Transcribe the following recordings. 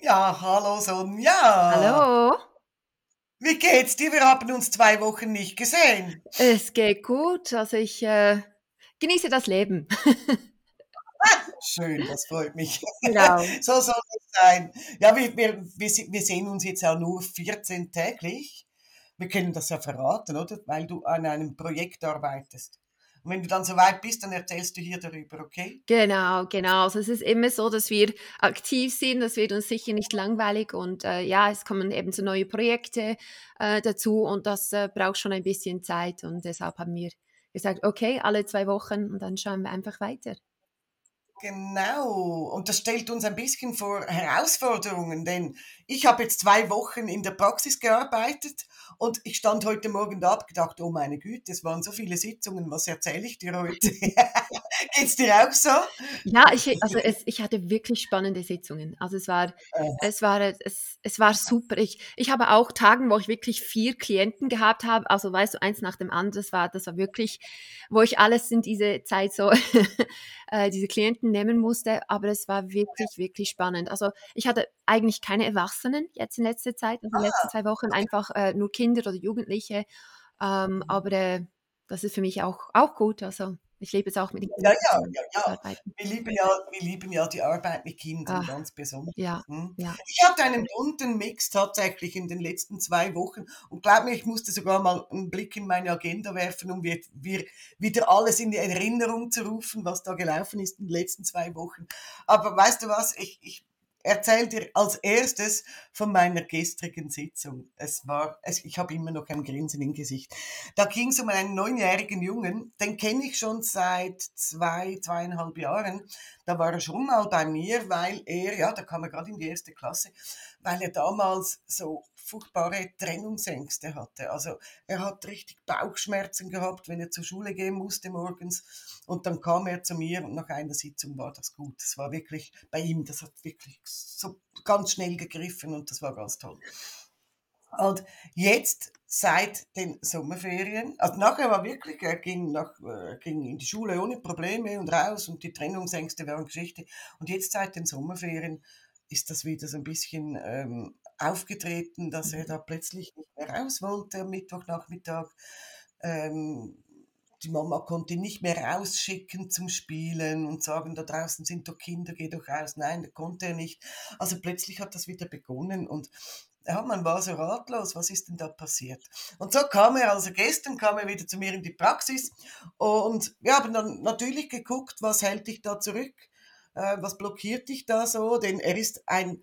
Ja, hallo Sonja. Hallo. Wie geht's dir? Wir haben uns zwei Wochen nicht gesehen. Es geht gut. Also ich äh, genieße das Leben. Schön, das freut mich. Genau. so soll es sein. Ja, wir, wir, wir sehen uns jetzt ja nur 14 täglich. Wir können das ja verraten, oder? Weil du an einem Projekt arbeitest. Und wenn du dann soweit bist, dann erzählst du hier darüber, okay? Genau, genau. Also es ist immer so, dass wir aktiv sind, das wird uns sicher nicht langweilig und äh, ja, es kommen eben so neue Projekte äh, dazu und das äh, braucht schon ein bisschen Zeit und deshalb haben wir gesagt, okay, alle zwei Wochen und dann schauen wir einfach weiter. Genau, und das stellt uns ein bisschen vor Herausforderungen, denn ich habe jetzt zwei Wochen in der Praxis gearbeitet und ich stand heute Morgen da, und gedacht, oh meine Güte, es waren so viele Sitzungen, was erzähle ich dir heute? Geht's dir auch so? Ja, ich, also es, ich hatte wirklich spannende Sitzungen. Also es war, äh. es war, es, es war super. Ich, ich habe auch Tagen, wo ich wirklich vier Klienten gehabt habe. Also weißt du, eins nach dem anderen. Das war, das war wirklich, wo ich alles in diese Zeit so, äh, diese Klienten nehmen musste. Aber es war wirklich, wirklich spannend. Also ich hatte eigentlich keine Erwachsenen jetzt in letzter Zeit, also in den letzten ah, zwei Wochen einfach äh, nur Kinder oder Jugendliche. Ähm, mhm. aber äh, das ist für mich auch, auch gut. Also ich liebe es auch mit den Kindern. Ja, ja, ja, ja. Wir lieben ja, wir lieben ja die Arbeit mit Kindern Ach, ganz besonders. Ja, hm? ja. Ich hatte einen bunten Mix tatsächlich in den letzten zwei Wochen und glaub mir, ich musste sogar mal einen Blick in meine Agenda werfen, um wir, wir wieder alles in die Erinnerung zu rufen, was da gelaufen ist in den letzten zwei Wochen. Aber weißt du was, ich, ich erzähle dir als erstes von meiner gestrigen Sitzung. Es war, es, ich habe immer noch ein Grinsen im Gesicht. Da ging es um einen neunjährigen Jungen, den kenne ich schon seit zwei, zweieinhalb Jahren. Da war er schon mal bei mir, weil er, ja, da kam er gerade in die erste Klasse, weil er damals so furchtbare Trennungsängste hatte. Also er hat richtig Bauchschmerzen gehabt, wenn er zur Schule gehen musste morgens. Und dann kam er zu mir und nach einer Sitzung war das gut. Das war wirklich bei ihm, das hat wirklich so ganz schnell gegriffen und das war ganz toll. Und jetzt seit den Sommerferien, also nachher war wirklich, er ging, nach, äh, ging in die Schule ohne Probleme und raus und die Trennungsängste waren Geschichte. Und jetzt seit den Sommerferien ist das wieder so ein bisschen ähm, aufgetreten, dass er da plötzlich nicht mehr raus wollte am Mittwochnachmittag. Ähm, die Mama konnte ihn nicht mehr rausschicken zum Spielen und sagen, da draußen sind doch Kinder, geh doch raus. Nein, da konnte er nicht. Also plötzlich hat das wieder begonnen und ja, man war so ratlos, was ist denn da passiert? Und so kam er, also gestern kam er wieder zu mir in die Praxis und wir haben dann natürlich geguckt, was hält dich da zurück, äh, was blockiert dich da so, denn er ist ein,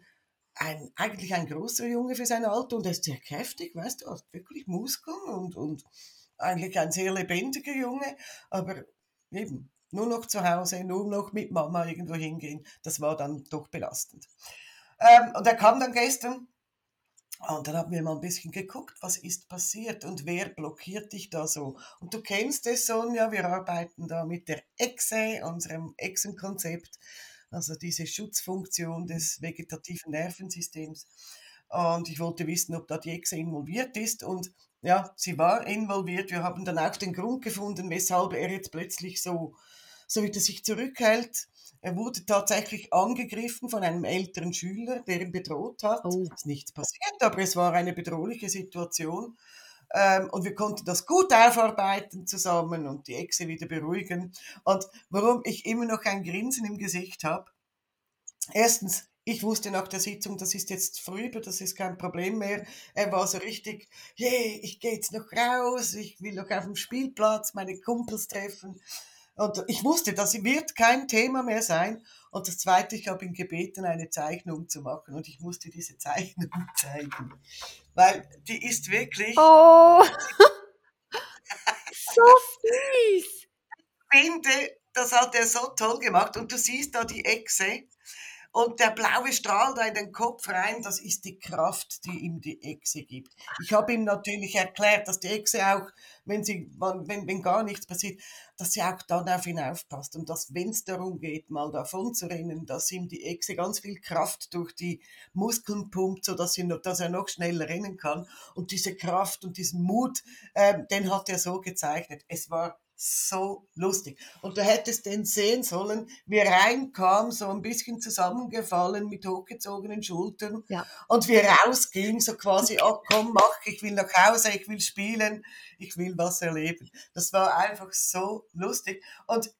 ein, eigentlich ein großer Junge für sein Alter und er ist sehr kräftig, weißt du, hat wirklich Muskeln und, und eigentlich ein sehr lebendiger Junge, aber eben nur noch zu Hause, nur noch mit Mama irgendwo hingehen, das war dann doch belastend. Ähm, und er kam dann gestern und dann haben wir mal ein bisschen geguckt, was ist passiert und wer blockiert dich da so. Und du kennst es, Sonja, wir arbeiten da mit der EXE, unserem Echsenkonzept, also diese Schutzfunktion des vegetativen Nervensystems. Und ich wollte wissen, ob da die Exe involviert ist. Und ja, sie war involviert. Wir haben dann auch den Grund gefunden, weshalb er jetzt plötzlich so, so wieder sich zurückhält. Er wurde tatsächlich angegriffen von einem älteren Schüler, der ihn bedroht hat. Oh. Es ist nichts passiert, aber es war eine bedrohliche Situation. Ähm, und wir konnten das gut aufarbeiten zusammen und die Echse wieder beruhigen. Und warum ich immer noch ein Grinsen im Gesicht habe, erstens, ich wusste nach der Sitzung, das ist jetzt vorüber, das ist kein Problem mehr. Er war so richtig, hey, ich gehe jetzt noch raus, ich will noch auf dem Spielplatz meine Kumpels treffen. Und ich wusste, das wird kein Thema mehr sein. Und das Zweite, ich habe ihn gebeten, eine Zeichnung zu machen und ich musste diese Zeichnung zeigen, weil die ist wirklich. Oh, so fies. Ich finde, das hat er so toll gemacht und du siehst da die Echse und der blaue Strahl da in den Kopf rein, das ist die Kraft, die ihm die Echse gibt. Ich habe ihm natürlich erklärt, dass die Echse auch, wenn, sie, wenn, wenn gar nichts passiert, dass sie auch dann auf ihn aufpasst und dass, wenn es darum geht, mal davon zu rennen, dass ihm die Echse ganz viel Kraft durch die Muskeln pumpt, sodass sie dass er noch schneller rennen kann. Und diese Kraft und diesen Mut, äh, den hat er so gezeichnet. Es war so lustig. Und du hättest den sehen sollen, wie er reinkam, so ein bisschen zusammengefallen mit hochgezogenen Schultern. Ja. Und wie er rausging, so quasi, oh komm, mach, ich will nach Hause, ich will spielen, ich will was erleben. Das war einfach so lustig. Und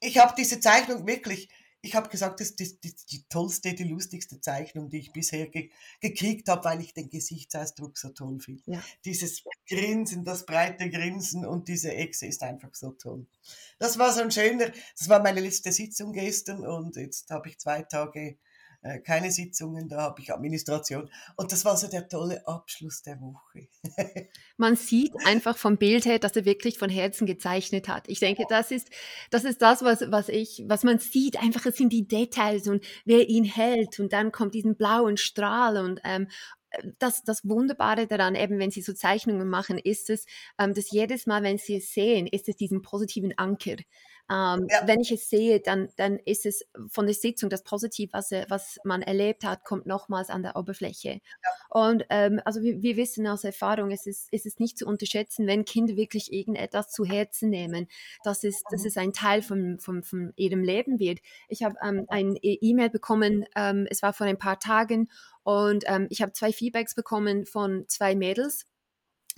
ich habe diese Zeichnung wirklich ich habe gesagt, das ist die, die, tollste, die lustigste Zeichnung, die ich bisher ge gekriegt habe, weil ich den Gesichtsausdruck so toll finde. Ja. Dieses Grinsen, das breite Grinsen und diese Echse ist einfach so toll. Das war so ein schöner, das war meine letzte Sitzung gestern und jetzt habe ich zwei Tage keine Sitzungen, da habe ich Administration. Und das war so der tolle Abschluss der Woche. Man sieht einfach vom Bild her, dass er wirklich von Herzen gezeichnet hat. Ich denke, das ist das, ist das was, was, ich, was man sieht. Einfach, es sind die Details und wer ihn hält. Und dann kommt diesen blauen Strahl und, ähm, das, das Wunderbare daran, eben wenn Sie so Zeichnungen machen, ist es, ähm, dass jedes Mal, wenn Sie es sehen, ist es diesen positiven Anker. Ähm, ja. Wenn ich es sehe, dann, dann ist es von der Sitzung das Positiv, was, was man erlebt hat, kommt nochmals an der Oberfläche. Ja. Und ähm, also wir, wir, wissen aus Erfahrung, es ist, es ist nicht zu unterschätzen, wenn Kinder wirklich irgendetwas zu Herzen nehmen, dass es, mhm. dass es ein Teil von, von, von ihrem Leben wird. Ich habe ähm, ein e-, E-Mail bekommen, ähm, es war vor ein paar Tagen, und ähm, ich habe zwei Feedbacks bekommen von zwei Mädels,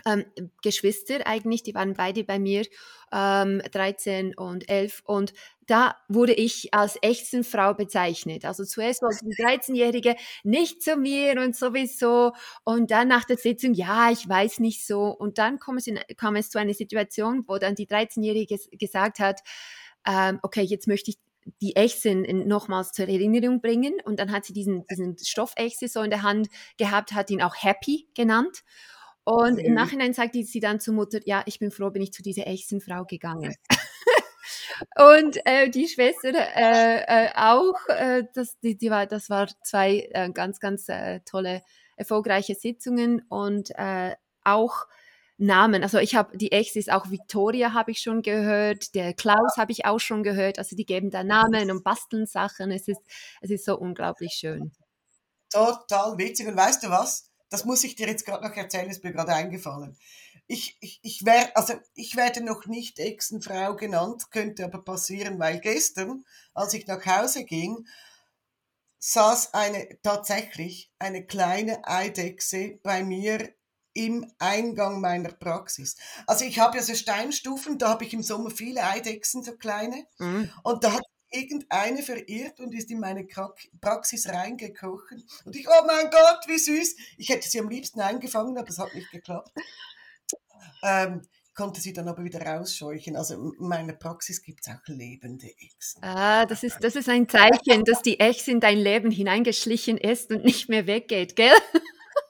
ähm, Geschwister eigentlich, die waren beide bei mir, ähm, 13 und 11. Und da wurde ich als Frau bezeichnet. Also zuerst wollte die 13-Jährige nicht zu mir und sowieso. Und dann nach der Sitzung, ja, ich weiß nicht so. Und dann kam es, in, kam es zu einer Situation, wo dann die 13-Jährige gesagt hat, ähm, okay, jetzt möchte ich die Echsen nochmals zur Erinnerung bringen. Und dann hat sie diesen, diesen Stoffechse so in der Hand gehabt, hat ihn auch Happy genannt. Und okay. im Nachhinein sagte sie dann zur Mutter, ja, ich bin froh, bin ich zu dieser echten Frau gegangen. und äh, die Schwester äh, äh, auch, äh, das, die, die war, das war zwei äh, ganz, ganz äh, tolle, erfolgreiche Sitzungen und auch Namen. Also ich habe die Ex ist auch Victoria habe ich schon gehört, der Klaus habe ich auch schon gehört. Also die geben da Namen und basteln Sachen. Es ist es ist so unglaublich schön. Total witzig und weißt du was? Das muss ich dir jetzt gerade noch erzählen, ist mir gerade eingefallen. Ich, ich, ich, wär, also ich werde noch nicht Exenfrau genannt, könnte aber passieren, weil gestern, als ich nach Hause ging, saß eine, tatsächlich eine kleine Eidechse bei mir im Eingang meiner Praxis. Also ich habe ja so Steinstufen, da habe ich im Sommer viele Eidechsen, so kleine. Mhm. Und da hat irgendeine verirrt und ist in meine Praxis reingekrochen. Und ich, oh mein Gott, wie süß. Ich hätte sie am liebsten eingefangen, aber es hat nicht geklappt. Ähm, konnte sie dann aber wieder rausscheuchen. Also in meiner Praxis gibt es auch lebende Echsen. Ah, das ist, das ist ein Zeichen, dass die Echse in dein Leben hineingeschlichen ist und nicht mehr weggeht, gell?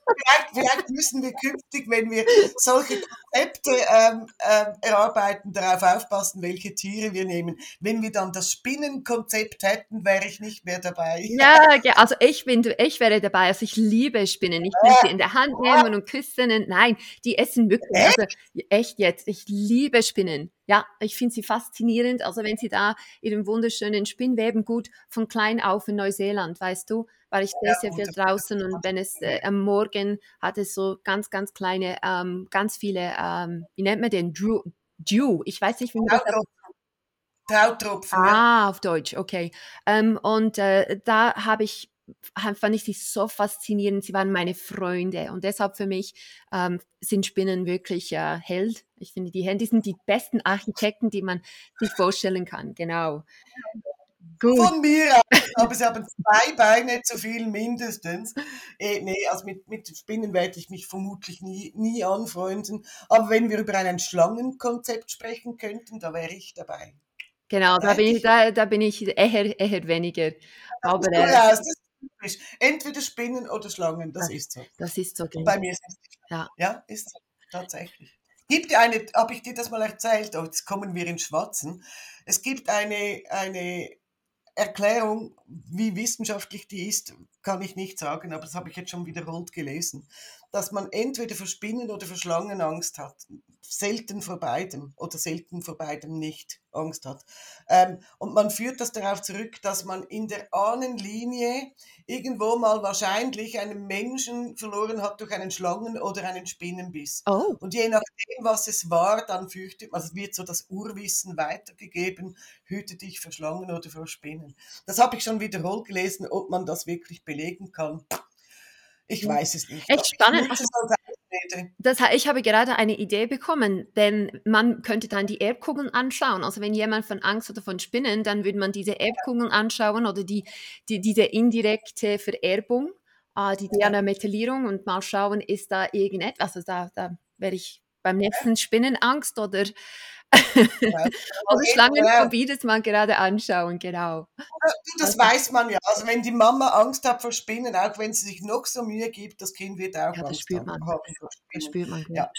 Vielleicht, vielleicht, müssen wir künftig, wenn wir solche Konzepte ähm, ähm, erarbeiten, darauf aufpassen, welche Tiere wir nehmen. Wenn wir dann das Spinnenkonzept hätten, wäre ich nicht mehr dabei. Ja, also ich bin, ich wäre dabei. Also ich liebe Spinnen. Ich will sie in der Hand nehmen und küssen. Nein, die essen wirklich. Also echt jetzt. Ich liebe Spinnen. Ja, ich finde sie faszinierend. Also wenn sie da ihren wunderschönen Spinnweben gut von klein auf in Neuseeland, weißt du, war ich sehr, sehr viel draußen und wenn es äh, am Morgen hat es so ganz, ganz kleine, ähm, ganz viele, ähm, wie nennt man den? Dew, Dew. Ich weiß nicht, wie man das Trautropfen. Ah, auf Deutsch, okay. Ähm, und äh, da habe ich fand ich sie so faszinierend. Sie waren meine Freunde und deshalb für mich ähm, sind Spinnen wirklich äh, Held. Ich finde, die, die sind die besten Architekten, die man sich vorstellen kann. Genau. Gut. Von mir aus, aber sie haben zwei Beine zu viel mindestens. Äh, nee, also mit, mit Spinnen werde ich mich vermutlich nie, nie anfreunden. Aber wenn wir über ein Schlangenkonzept sprechen könnten, da wäre ich dabei. Genau, da bin ich, da, da bin ich eher, eher weniger. Aber, äh, das ist typisch. Entweder Spinnen oder Schlangen, das, das ist so. Das ist so. Bei mir ist es ja. ja, ist so, tatsächlich. Gibt eine, habe ich dir das mal erzählt, oh, jetzt kommen wir ins Schwatzen. Es gibt eine, eine Erklärung, wie wissenschaftlich die ist, kann ich nicht sagen, aber das habe ich jetzt schon wiederholt gelesen, dass man entweder vor Spinnen oder vor Schlangen Angst hat. Selten vor beidem oder selten vor beidem nicht Angst hat. Ähm, und man führt das darauf zurück, dass man in der Ahnenlinie irgendwo mal wahrscheinlich einen Menschen verloren hat durch einen Schlangen- oder einen Spinnenbiss. Oh. Und je nachdem, was es war, dann fürchtet man, also wird so das Urwissen weitergegeben, hüte dich vor Schlangen oder vor Spinnen. Das habe ich schon wiederholt gelesen, ob man das wirklich belegen kann. Ich weiß es nicht. Echt spannend. Das, ich habe gerade eine Idee bekommen, denn man könnte dann die Erbkugeln anschauen. Also wenn jemand von Angst oder von Spinnen, dann würde man diese Erbkugeln anschauen oder die, die diese indirekte Vererbung, äh, die DNA-Methylierung und mal schauen, ist da irgendetwas. Also da, da werde ich beim nächsten Spinnenangst oder oder Schlangenphobie das mal gerade anschauen, genau. Das weiß man ja. Also wenn die Mama Angst hat vor Spinnen, auch wenn sie sich noch so Mühe gibt, das Kind wird auch ja, das spürt man. haben. Das spürt man. Ja.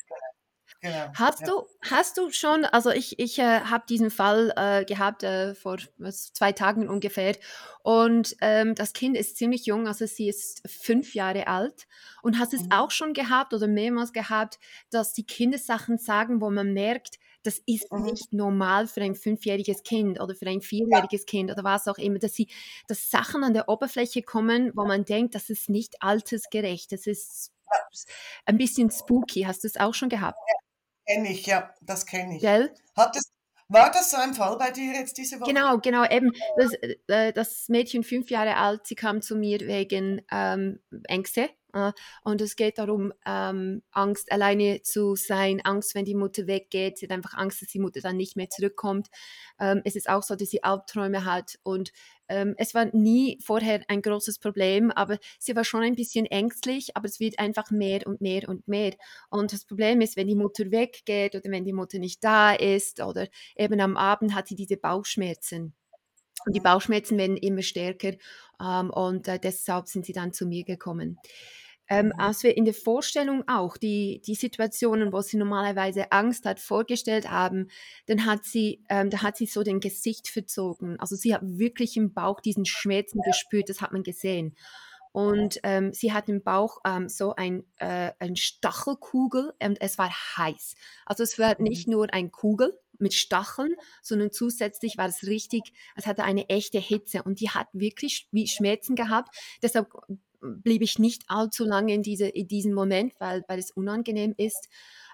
Genau, hast, ja. du, hast du schon, also ich, ich äh, habe diesen Fall äh, gehabt äh, vor was, zwei Tagen ungefähr und ähm, das Kind ist ziemlich jung, also sie ist fünf Jahre alt und hast es mhm. auch schon gehabt oder mehrmals gehabt, dass die Kinder Sachen sagen, wo man merkt, das ist mhm. nicht normal für ein fünfjähriges Kind oder für ein vierjähriges ja. Kind oder was auch immer, dass sie, dass Sachen an der Oberfläche kommen, wo man denkt, das ist nicht altersgerecht, das ist ein bisschen spooky. Hast du es auch schon gehabt? Ja. Kenne ich, ja, das kenne ich. Gell? Hat es, war das so ein Fall bei dir jetzt diese Woche? Genau, genau, eben. Das, äh, das Mädchen, fünf Jahre alt, sie kam zu mir wegen ähm, Ängste und es geht darum, ähm, Angst, alleine zu sein, Angst, wenn die Mutter weggeht. Sie hat einfach Angst, dass die Mutter dann nicht mehr zurückkommt. Ähm, es ist auch so, dass sie Albträume hat. Und ähm, es war nie vorher ein großes Problem, aber sie war schon ein bisschen ängstlich, aber es wird einfach mehr und mehr und mehr. Und das Problem ist, wenn die Mutter weggeht oder wenn die Mutter nicht da ist oder eben am Abend hat sie diese Bauchschmerzen. Und die Bauchschmerzen werden immer stärker ähm, und äh, deshalb sind sie dann zu mir gekommen. Ähm, als wir in der Vorstellung auch die, die Situationen, wo sie normalerweise Angst hat, vorgestellt haben, dann hat sie, ähm, da hat sie so den Gesicht verzogen. Also sie hat wirklich im Bauch diesen Schmerzen gespürt, das hat man gesehen. Und ähm, sie hat im Bauch ähm, so ein, äh, ein Stachelkugel und es war heiß. Also es war nicht mhm. nur ein Kugel mit Stacheln, sondern zusätzlich war es richtig, es hatte eine echte Hitze und die hat wirklich wie Schmerzen gehabt. Deshalb blieb ich nicht allzu lange in, diese, in diesem Moment, weil, weil es unangenehm ist.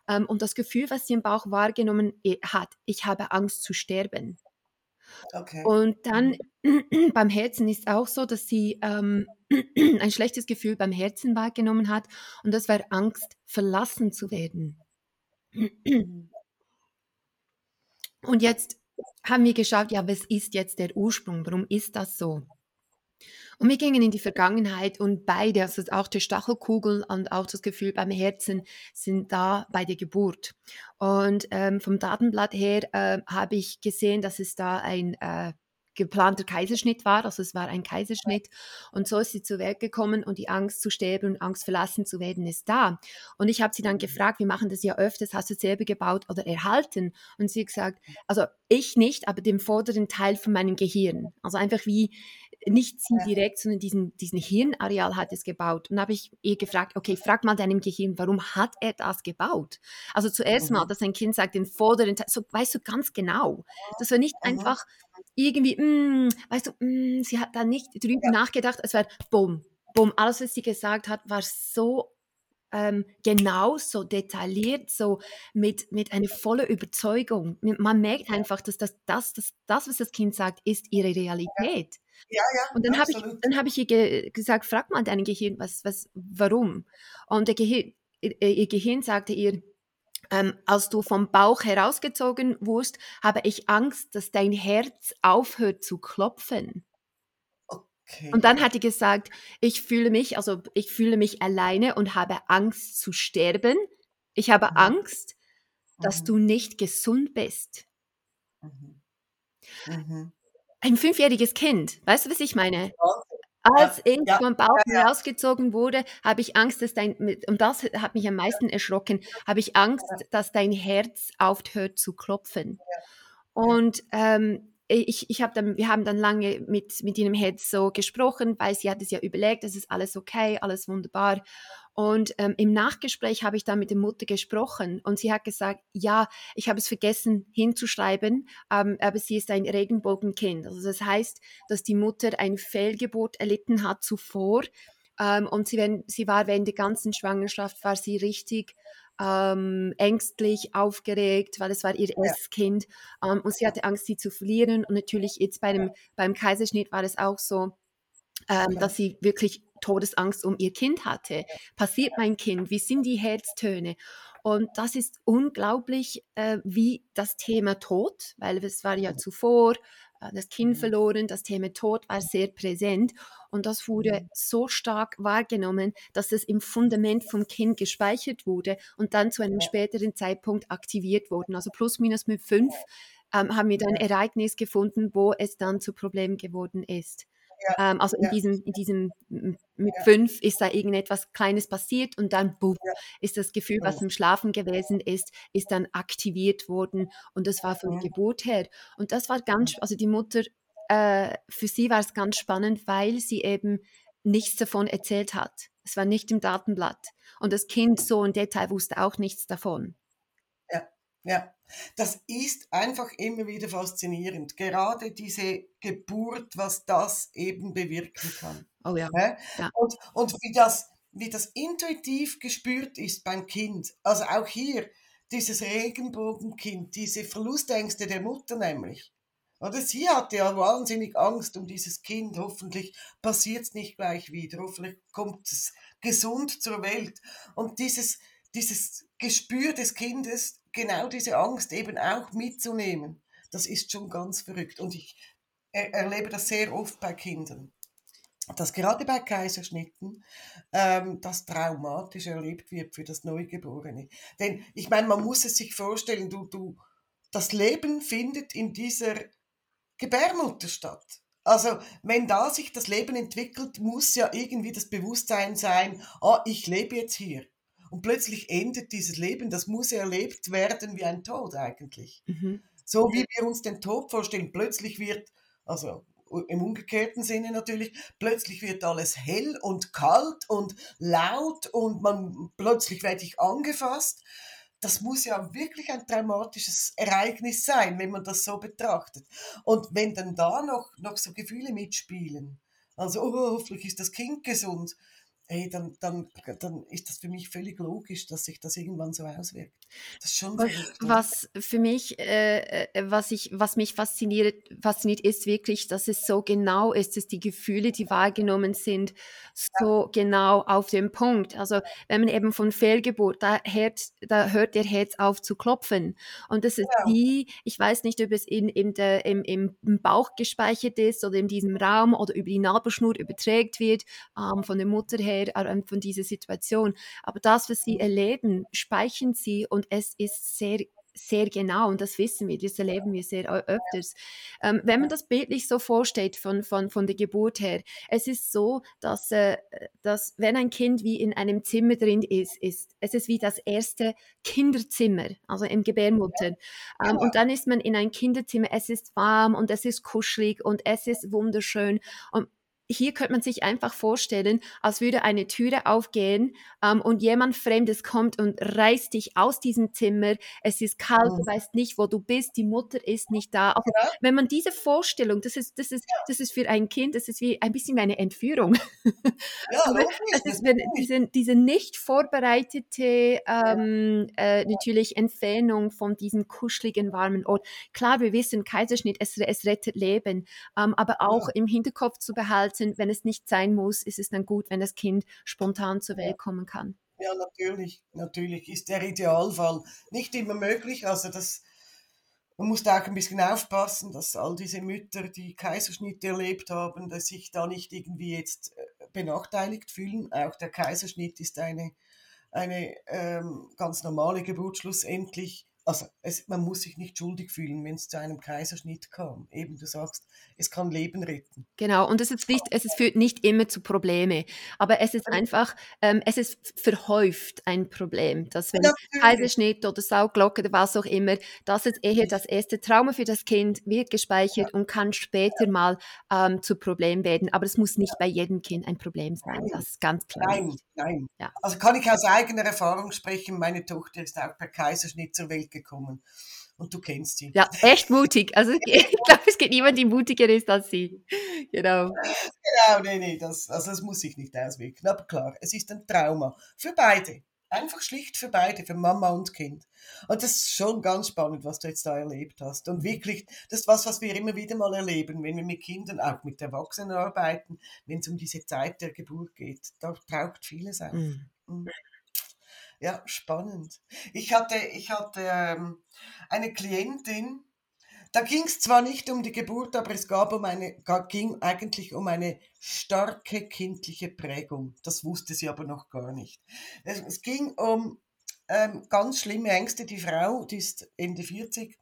Ähm, und das Gefühl, was sie im Bauch wahrgenommen äh, hat, ich habe Angst zu sterben. Okay. Und dann beim Herzen ist auch so, dass sie ähm, ein schlechtes Gefühl beim Herzen wahrgenommen hat und das war Angst, verlassen zu werden. Mhm. Und jetzt haben wir geschaut, ja, was ist jetzt der Ursprung? Warum ist das so? Und wir gingen in die Vergangenheit und beide, also auch die Stachelkugel und auch das Gefühl beim Herzen, sind da bei der Geburt. Und ähm, vom Datenblatt her äh, habe ich gesehen, dass es da ein äh, geplanter Kaiserschnitt war, also es war ein Kaiserschnitt und so ist sie zur Welt gekommen und die Angst zu sterben und Angst verlassen zu werden ist da. Und ich habe sie dann gefragt, wir machen das ja öfters, hast du selber gebaut oder erhalten? Und sie hat gesagt, also ich nicht, aber den vorderen Teil von meinem Gehirn. Also einfach wie nicht sie direkt, sondern diesen, diesen Hirnareal hat es gebaut. Und habe ich ihr gefragt, okay, frag mal deinem Gehirn, warum hat er das gebaut? Also zuerst mal, mhm. dass ein Kind sagt, den vorderen Teil, so weißt du ganz genau. Das war nicht mhm. einfach irgendwie, mm, weißt du, mm, sie hat da nicht drüber ja. nachgedacht, es war bumm, bumm, alles, was sie gesagt hat, war so ähm, genau, so detailliert, so mit, mit einer vollen Überzeugung. Man merkt einfach, dass das, das, das, das, was das Kind sagt, ist ihre Realität. Ja, ja. Und dann habe ich, dann hab ich ihr ge gesagt, frag mal dein Gehirn, was, was, warum? Und der Gehirn, ihr Gehirn sagte ihr, ähm, als du vom Bauch herausgezogen wurdest, habe ich Angst, dass dein Herz aufhört zu klopfen. Okay. Und dann hat die gesagt, ich fühle mich, also ich fühle mich alleine und habe Angst zu sterben. Ich habe mhm. Angst, dass mhm. du nicht gesund bist. Mhm. mhm. Ein fünfjähriges Kind, weißt du, was ich meine? Als ja, ich ja, vom Bauch ja, herausgezogen wurde, habe ich Angst, dass dein, und das hat mich am meisten erschrocken, habe ich Angst, dass dein Herz aufhört zu klopfen. Und ähm, ich, ich habe dann, wir haben dann lange mit, mit ihrem Herz so gesprochen, weil sie hat es ja überlegt, es ist alles okay, alles wunderbar. Und ähm, im Nachgespräch habe ich dann mit der Mutter gesprochen und sie hat gesagt, ja, ich habe es vergessen hinzuschreiben, ähm, aber sie ist ein Regenbogenkind. Also das heißt, dass die Mutter ein Fehlgeburt erlitten hat zuvor ähm, und sie, wenn, sie war während der ganzen Schwangerschaft, war sie richtig ähm, ängstlich, aufgeregt, weil es war ihr erstes Kind ähm, und sie hatte Angst, sie zu verlieren. Und natürlich jetzt bei dem, beim Kaiserschnitt war es auch so, ähm, dass sie wirklich Todesangst um ihr Kind hatte. Passiert mein Kind? Wie sind die Herztöne? Und das ist unglaublich, äh, wie das Thema Tod, weil es war ja zuvor, das Kind mhm. verloren, das Thema Tod war sehr präsent und das wurde mhm. so stark wahrgenommen, dass es im Fundament vom Kind gespeichert wurde und dann zu einem späteren Zeitpunkt aktiviert wurde. Also plus minus mit fünf ähm, haben wir dann ein Ereignis gefunden, wo es dann zu Problem geworden ist. Ja, ähm, also in, ja. diesem, in diesem, mit ja. fünf ist da irgendetwas Kleines passiert und dann buff, ist das Gefühl, was im Schlafen gewesen ist, ist dann aktiviert worden und das war von Geburt her. Und das war ganz, also die Mutter, äh, für sie war es ganz spannend, weil sie eben nichts davon erzählt hat. Es war nicht im Datenblatt. Und das Kind so in Detail wusste auch nichts davon. Ja, das ist einfach immer wieder faszinierend. Gerade diese Geburt, was das eben bewirken kann. Oh ja. ja. Und, und wie, das, wie das intuitiv gespürt ist beim Kind. Also auch hier dieses Regenbogenkind, diese Verlustängste der Mutter nämlich. Oder sie hatte ja wahnsinnig Angst um dieses Kind. Hoffentlich passiert es nicht gleich wieder. Hoffentlich kommt es gesund zur Welt. Und dieses, dieses Gespür des Kindes, genau diese Angst eben auch mitzunehmen, das ist schon ganz verrückt. Und ich er erlebe das sehr oft bei Kindern, dass gerade bei Kaiserschnitten ähm, das traumatisch erlebt wird für das Neugeborene. Denn ich meine, man muss es sich vorstellen, du, du, das Leben findet in dieser Gebärmutter statt. Also wenn da sich das Leben entwickelt, muss ja irgendwie das Bewusstsein sein, ah, ich lebe jetzt hier und plötzlich endet dieses Leben. Das muss erlebt werden wie ein Tod eigentlich. Mhm. So wie wir uns den Tod vorstellen. Plötzlich wird, also im umgekehrten Sinne natürlich, plötzlich wird alles hell und kalt und laut und man plötzlich werde ich angefasst. Das muss ja wirklich ein traumatisches Ereignis sein, wenn man das so betrachtet. Und wenn dann da noch, noch so Gefühle mitspielen, also oh, hoffentlich ist das Kind gesund, ey, dann, dann, dann ist das für mich völlig logisch, dass sich das irgendwann so auswirkt. Das ist schon Was für mich, äh, äh, was, ich, was mich fasziniert, fasziniert, ist wirklich, dass es so genau ist, dass die Gefühle, die wahrgenommen sind, so ja. genau auf dem Punkt. Also wenn man eben von Fehlgeburt, da, Herz, da hört der Herz auf zu klopfen. Und das ist ja. wie, ich weiß nicht, ob es in, in der, im, im Bauch gespeichert ist oder in diesem Raum oder über die Nabelschnur überträgt wird, ähm, von der Mutter her her von dieser Situation. Aber das, was sie mhm. erleben, speichern sie und es ist sehr sehr genau und das wissen wir, das erleben wir sehr öfters. Ähm, wenn man das bildlich so vorstellt von, von, von der Geburt her, es ist so, dass, äh, dass wenn ein Kind wie in einem Zimmer drin ist, ist es ist wie das erste Kinderzimmer, also im Gebärmutter. Ähm, und dann ist man in ein Kinderzimmer, es ist warm und es ist kuschelig und es ist wunderschön und hier könnte man sich einfach vorstellen, als würde eine Türe aufgehen ähm, und jemand Fremdes kommt und reißt dich aus diesem Zimmer. Es ist kalt, du weißt nicht, wo du bist, die Mutter ist nicht da. Also, ja. Wenn man diese Vorstellung, das ist, das ist, das ist für ein Kind, das ist wie ein bisschen wie eine Entführung. Ja, es ist wenn, diese, diese nicht vorbereitete ähm, äh, natürlich Entfernung von diesem kuscheligen, warmen Ort. Klar, wir wissen, Kaiserschnitt, es, es rettet Leben, ähm, aber auch im Hinterkopf zu behalten, sind, wenn es nicht sein muss, ist es dann gut, wenn das Kind spontan zur Welt kommen kann. Ja, natürlich, natürlich ist der Idealfall nicht immer möglich. Also das, man muss da auch ein bisschen aufpassen, dass all diese Mütter, die Kaiserschnitt erlebt haben, dass sich da nicht irgendwie jetzt äh, benachteiligt fühlen. Auch der Kaiserschnitt ist eine, eine ähm, ganz normale Geburt schlussendlich. Also es, man muss sich nicht schuldig fühlen, wenn es zu einem Kaiserschnitt kam. Eben, du sagst, es kann Leben retten. Genau, und es, ist nicht, es ist führt nicht immer zu Probleme, aber es ist einfach, ähm, es ist verhäuft ein Problem, dass wenn Natürlich. Kaiserschnitt oder Sauglocke oder was auch immer, das ist eher das erste Trauma für das Kind, wird gespeichert ja. und kann später ja. mal ähm, zu Problem werden, aber es muss nicht ja. bei jedem Kind ein Problem sein, das ist ganz klar. Nein, nein. Also kann ich aus eigener Erfahrung sprechen, meine Tochter ist auch per Kaiserschnitt zur Welt gekommen. Und du kennst sie. Ja, echt mutig. Also ich glaube, es gibt niemand, die mutiger ist als sie. Genau. Genau, nee, nee, das, also das muss ich nicht auswirken. Aber klar, es ist ein Trauma. Für beide. Einfach schlicht für beide, für Mama und Kind. Und das ist schon ganz spannend, was du jetzt da erlebt hast. Und wirklich, das ist was, was wir immer wieder mal erleben, wenn wir mit Kindern, auch mit Erwachsenen arbeiten, wenn es um diese Zeit der Geburt geht. Da taucht vieles auf. Mhm. Ja, spannend. Ich hatte, ich hatte ähm, eine Klientin, da ging es zwar nicht um die Geburt, aber es gab um eine, ging eigentlich um eine starke kindliche Prägung. Das wusste sie aber noch gar nicht. Es, es ging um ähm, ganz schlimme Ängste. Die Frau, die ist Ende 40,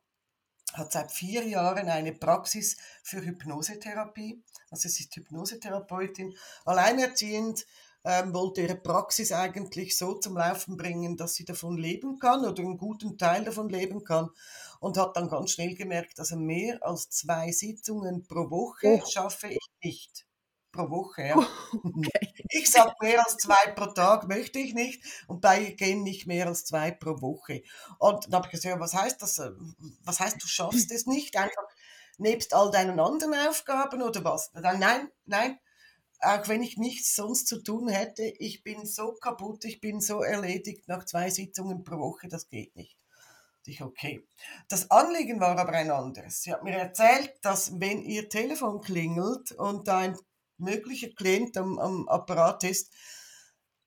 hat seit vier Jahren eine Praxis für Hypnosetherapie. Also sie ist Hypnosetherapeutin, alleinerziehend, ähm, wollte ihre Praxis eigentlich so zum Laufen bringen, dass sie davon leben kann oder einen guten Teil davon leben kann und hat dann ganz schnell gemerkt, also mehr als zwei Sitzungen pro Woche oh. schaffe ich nicht. Pro Woche, ja. Okay. Ich sage, mehr als zwei pro Tag möchte ich nicht und bei ihr gehen nicht mehr als zwei pro Woche. Und dann habe ich gesagt, was heißt das? Was heißt, du schaffst es nicht? Einfach nebst all deinen anderen Aufgaben oder was? Dann, nein, nein, auch wenn ich nichts sonst zu tun hätte, ich bin so kaputt, ich bin so erledigt nach zwei Sitzungen pro Woche, das geht nicht. Ich, okay. Das Anliegen war aber ein anderes. Sie hat mir erzählt, dass wenn ihr Telefon klingelt und da ein möglicher Klient am, am Apparat ist,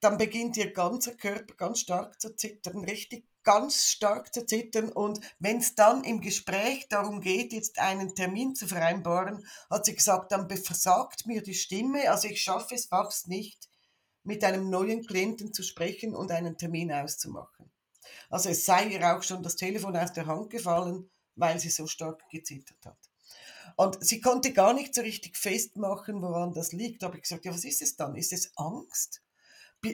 dann beginnt ihr ganzer Körper ganz stark zu zittern, richtig ganz stark zu zittern und wenn es dann im Gespräch darum geht, jetzt einen Termin zu vereinbaren, hat sie gesagt, dann versagt mir die Stimme, also ich schaffe es fast nicht, mit einem neuen Klienten zu sprechen und einen Termin auszumachen. Also es sei ihr auch schon das Telefon aus der Hand gefallen, weil sie so stark gezittert hat. Und sie konnte gar nicht so richtig festmachen, woran das liegt. Da habe ich gesagt, ja, was ist es dann? Ist es Angst?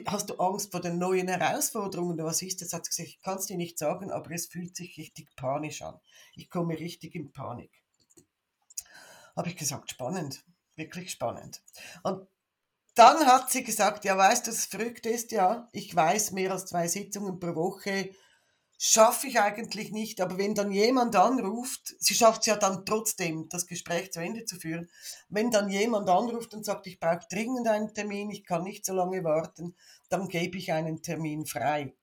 Hast du Angst vor den neuen Herausforderungen? Was ist das? Hat sie gesagt, ich kann es dir nicht sagen, aber es fühlt sich richtig panisch an. Ich komme richtig in Panik. Habe ich gesagt, spannend, wirklich spannend. Und dann hat sie gesagt, ja, weißt du, das verrückt ist, ja, ich weiß, mehr als zwei Sitzungen pro Woche schaffe ich eigentlich nicht, aber wenn dann jemand anruft, sie schafft es ja dann trotzdem, das Gespräch zu Ende zu führen, wenn dann jemand anruft und sagt, ich brauche dringend einen Termin, ich kann nicht so lange warten, dann gebe ich einen Termin frei.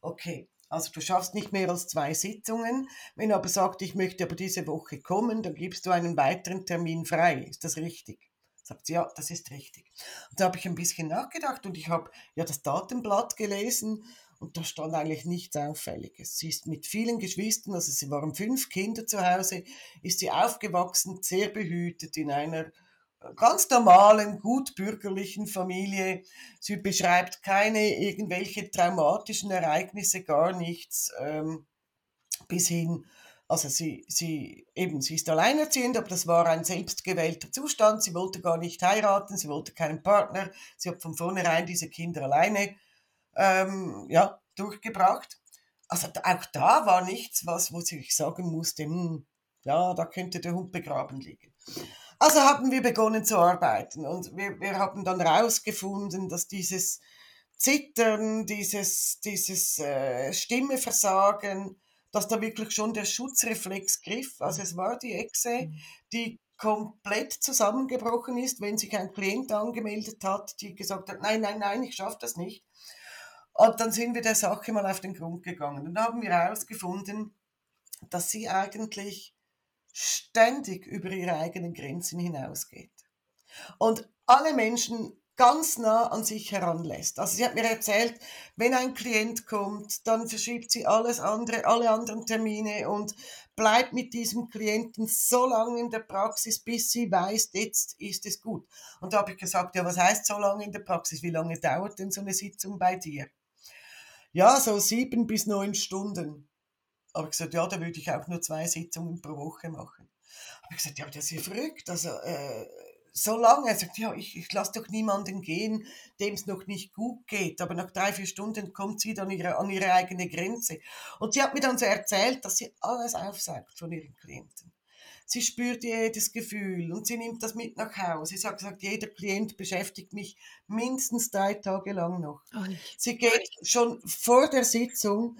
Okay, also du schaffst nicht mehr als zwei Sitzungen. Wenn aber sagt, ich möchte aber diese Woche kommen, dann gibst du einen weiteren Termin frei. Ist das richtig? Sagt sie, ja, das ist richtig. Und da habe ich ein bisschen nachgedacht und ich habe ja das Datenblatt gelesen und da stand eigentlich nichts Auffälliges. Sie ist mit vielen Geschwistern, also sie waren fünf Kinder zu Hause, ist sie aufgewachsen, sehr behütet in einer äh, ganz normalen, gut bürgerlichen Familie. Sie beschreibt keine irgendwelche traumatischen Ereignisse, gar nichts, ähm, bis hin, also sie, sie, eben, sie ist alleinerziehend, aber das war ein selbstgewählter Zustand. Sie wollte gar nicht heiraten, sie wollte keinen Partner. Sie hat von vornherein diese Kinder alleine ähm, ja, durchgebracht. Also auch da war nichts, was, wo ich sagen musste, hm, ja, da könnte der Hund begraben liegen. Also haben wir begonnen zu arbeiten und wir, wir haben dann herausgefunden, dass dieses Zittern, dieses, dieses äh, Stimmeversagen, dass da wirklich schon der Schutzreflex griff. Also es war die Echse, mhm. die komplett zusammengebrochen ist, wenn sich ein Klient angemeldet hat, die gesagt hat, nein, nein, nein, ich schaffe das nicht. Und dann sind wir der Sache mal auf den Grund gegangen und haben wir herausgefunden, dass sie eigentlich ständig über ihre eigenen Grenzen hinausgeht. Und alle Menschen ganz nah an sich heranlässt. Also sie hat mir erzählt, wenn ein Klient kommt, dann verschiebt sie alles andere, alle anderen Termine und bleibt mit diesem Klienten so lange in der Praxis, bis sie weiß, jetzt ist es gut. Und da habe ich gesagt, ja, was heißt so lange in der Praxis? Wie lange dauert denn so eine Sitzung bei dir? Ja, so sieben bis neun Stunden. Aber ich gesagt, ja, da würde ich auch nur zwei Sitzungen pro Woche machen. Aber ich gesagt, ja, das ist verrückt. Also, äh, so lange. Er sagt, ja, ich, ich lasse doch niemanden gehen, dem es noch nicht gut geht. Aber nach drei, vier Stunden kommt sie dann ihre, an ihre eigene Grenze. Und sie hat mir dann so erzählt, dass sie alles aufsaugt von ihren Klienten. Sie spürt jedes Gefühl und sie nimmt das mit nach Hause. Sie hat gesagt, jeder Klient beschäftigt mich mindestens drei Tage lang noch. Oh, sie geht schon vor der Sitzung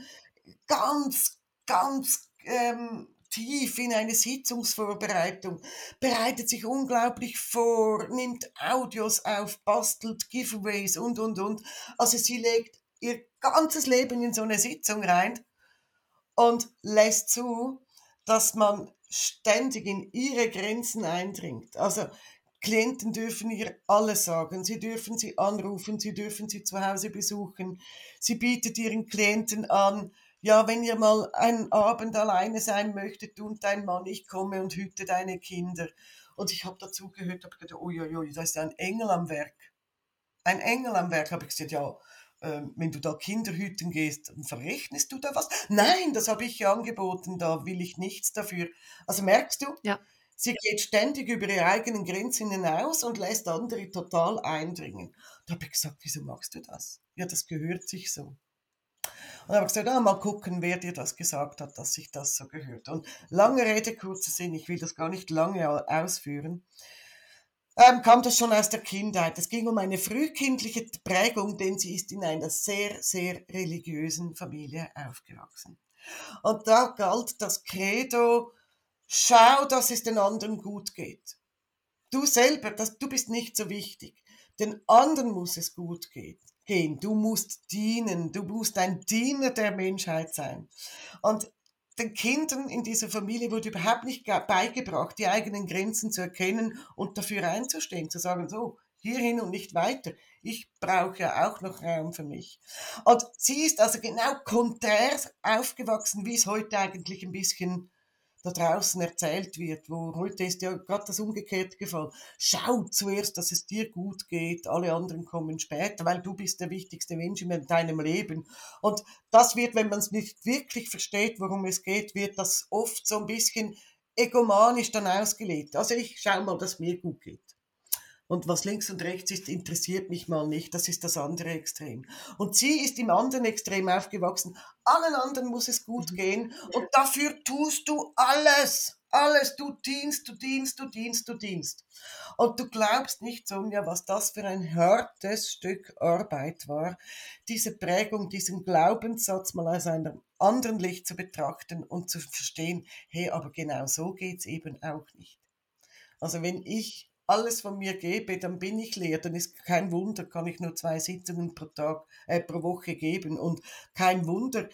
ganz, ganz ähm, tief in eine Sitzungsvorbereitung, bereitet sich unglaublich vor, nimmt Audios auf, bastelt Giveaways und, und, und. Also sie legt ihr ganzes Leben in so eine Sitzung rein und lässt zu, dass man ständig in ihre Grenzen eindringt. Also Klienten dürfen ihr alles sagen. Sie dürfen sie anrufen, sie dürfen sie zu Hause besuchen. Sie bietet ihren Klienten an, ja, wenn ihr mal einen Abend alleine sein möchtet, und dein Mann, ich komme und hüte deine Kinder. Und ich habe dazu gehört, habe gedacht, uiuiui, da ist ein Engel am Werk. Ein Engel am Werk, habe ich gesagt, ja, äh, wenn du da Kinder hüten gehst, verrechnest du da was? Nein, das habe ich ja angeboten, da will ich nichts dafür. Also merkst du, ja. sie geht ständig über ihre eigenen Grenzen hinaus und lässt andere total eindringen. Da habe ich gesagt, wieso machst du das? Ja, das gehört sich so. Und habe gesagt, ah, mal gucken, wer dir das gesagt hat, dass sich das so gehört. Und lange Rede, kurzer Sinn, ich will das gar nicht lange ausführen, ähm, kam das schon aus der Kindheit. Es ging um eine frühkindliche Prägung, denn sie ist in einer sehr, sehr religiösen Familie aufgewachsen. Und da galt das Credo, schau, dass es den anderen gut geht. Du selber, das, du bist nicht so wichtig. Den anderen muss es gut gehen gehen. Du musst dienen. Du musst ein Diener der Menschheit sein. Und den Kindern in dieser Familie wurde überhaupt nicht beigebracht, die eigenen Grenzen zu erkennen und dafür einzustehen, zu sagen, so, hierhin und nicht weiter. Ich brauche ja auch noch Raum für mich. Und sie ist also genau konträr aufgewachsen, wie es heute eigentlich ein bisschen da draußen erzählt wird, wo heute ist ja gerade das umgekehrte gefallen. Schau zuerst, dass es dir gut geht, alle anderen kommen später, weil du bist der wichtigste Mensch in deinem Leben. Und das wird, wenn man es nicht wirklich versteht, worum es geht, wird das oft so ein bisschen egomanisch dann ausgelegt. Also ich schau mal, dass mir gut geht. Und was links und rechts ist, interessiert mich mal nicht. Das ist das andere Extrem. Und sie ist im anderen Extrem aufgewachsen. Allen anderen muss es gut mhm. gehen. Und dafür tust du alles. Alles. Du dienst, du dienst, du dienst, du dienst. Und du glaubst nicht, Sonja, was das für ein hartes Stück Arbeit war, diese Prägung, diesen Glaubenssatz mal aus einem anderen Licht zu betrachten und zu verstehen, hey, aber genau so geht's eben auch nicht. Also wenn ich alles von mir gebe, dann bin ich leer. Dann ist kein Wunder, kann ich nur zwei Sitzungen pro Tag, äh, pro Woche geben. Und kein Wunder,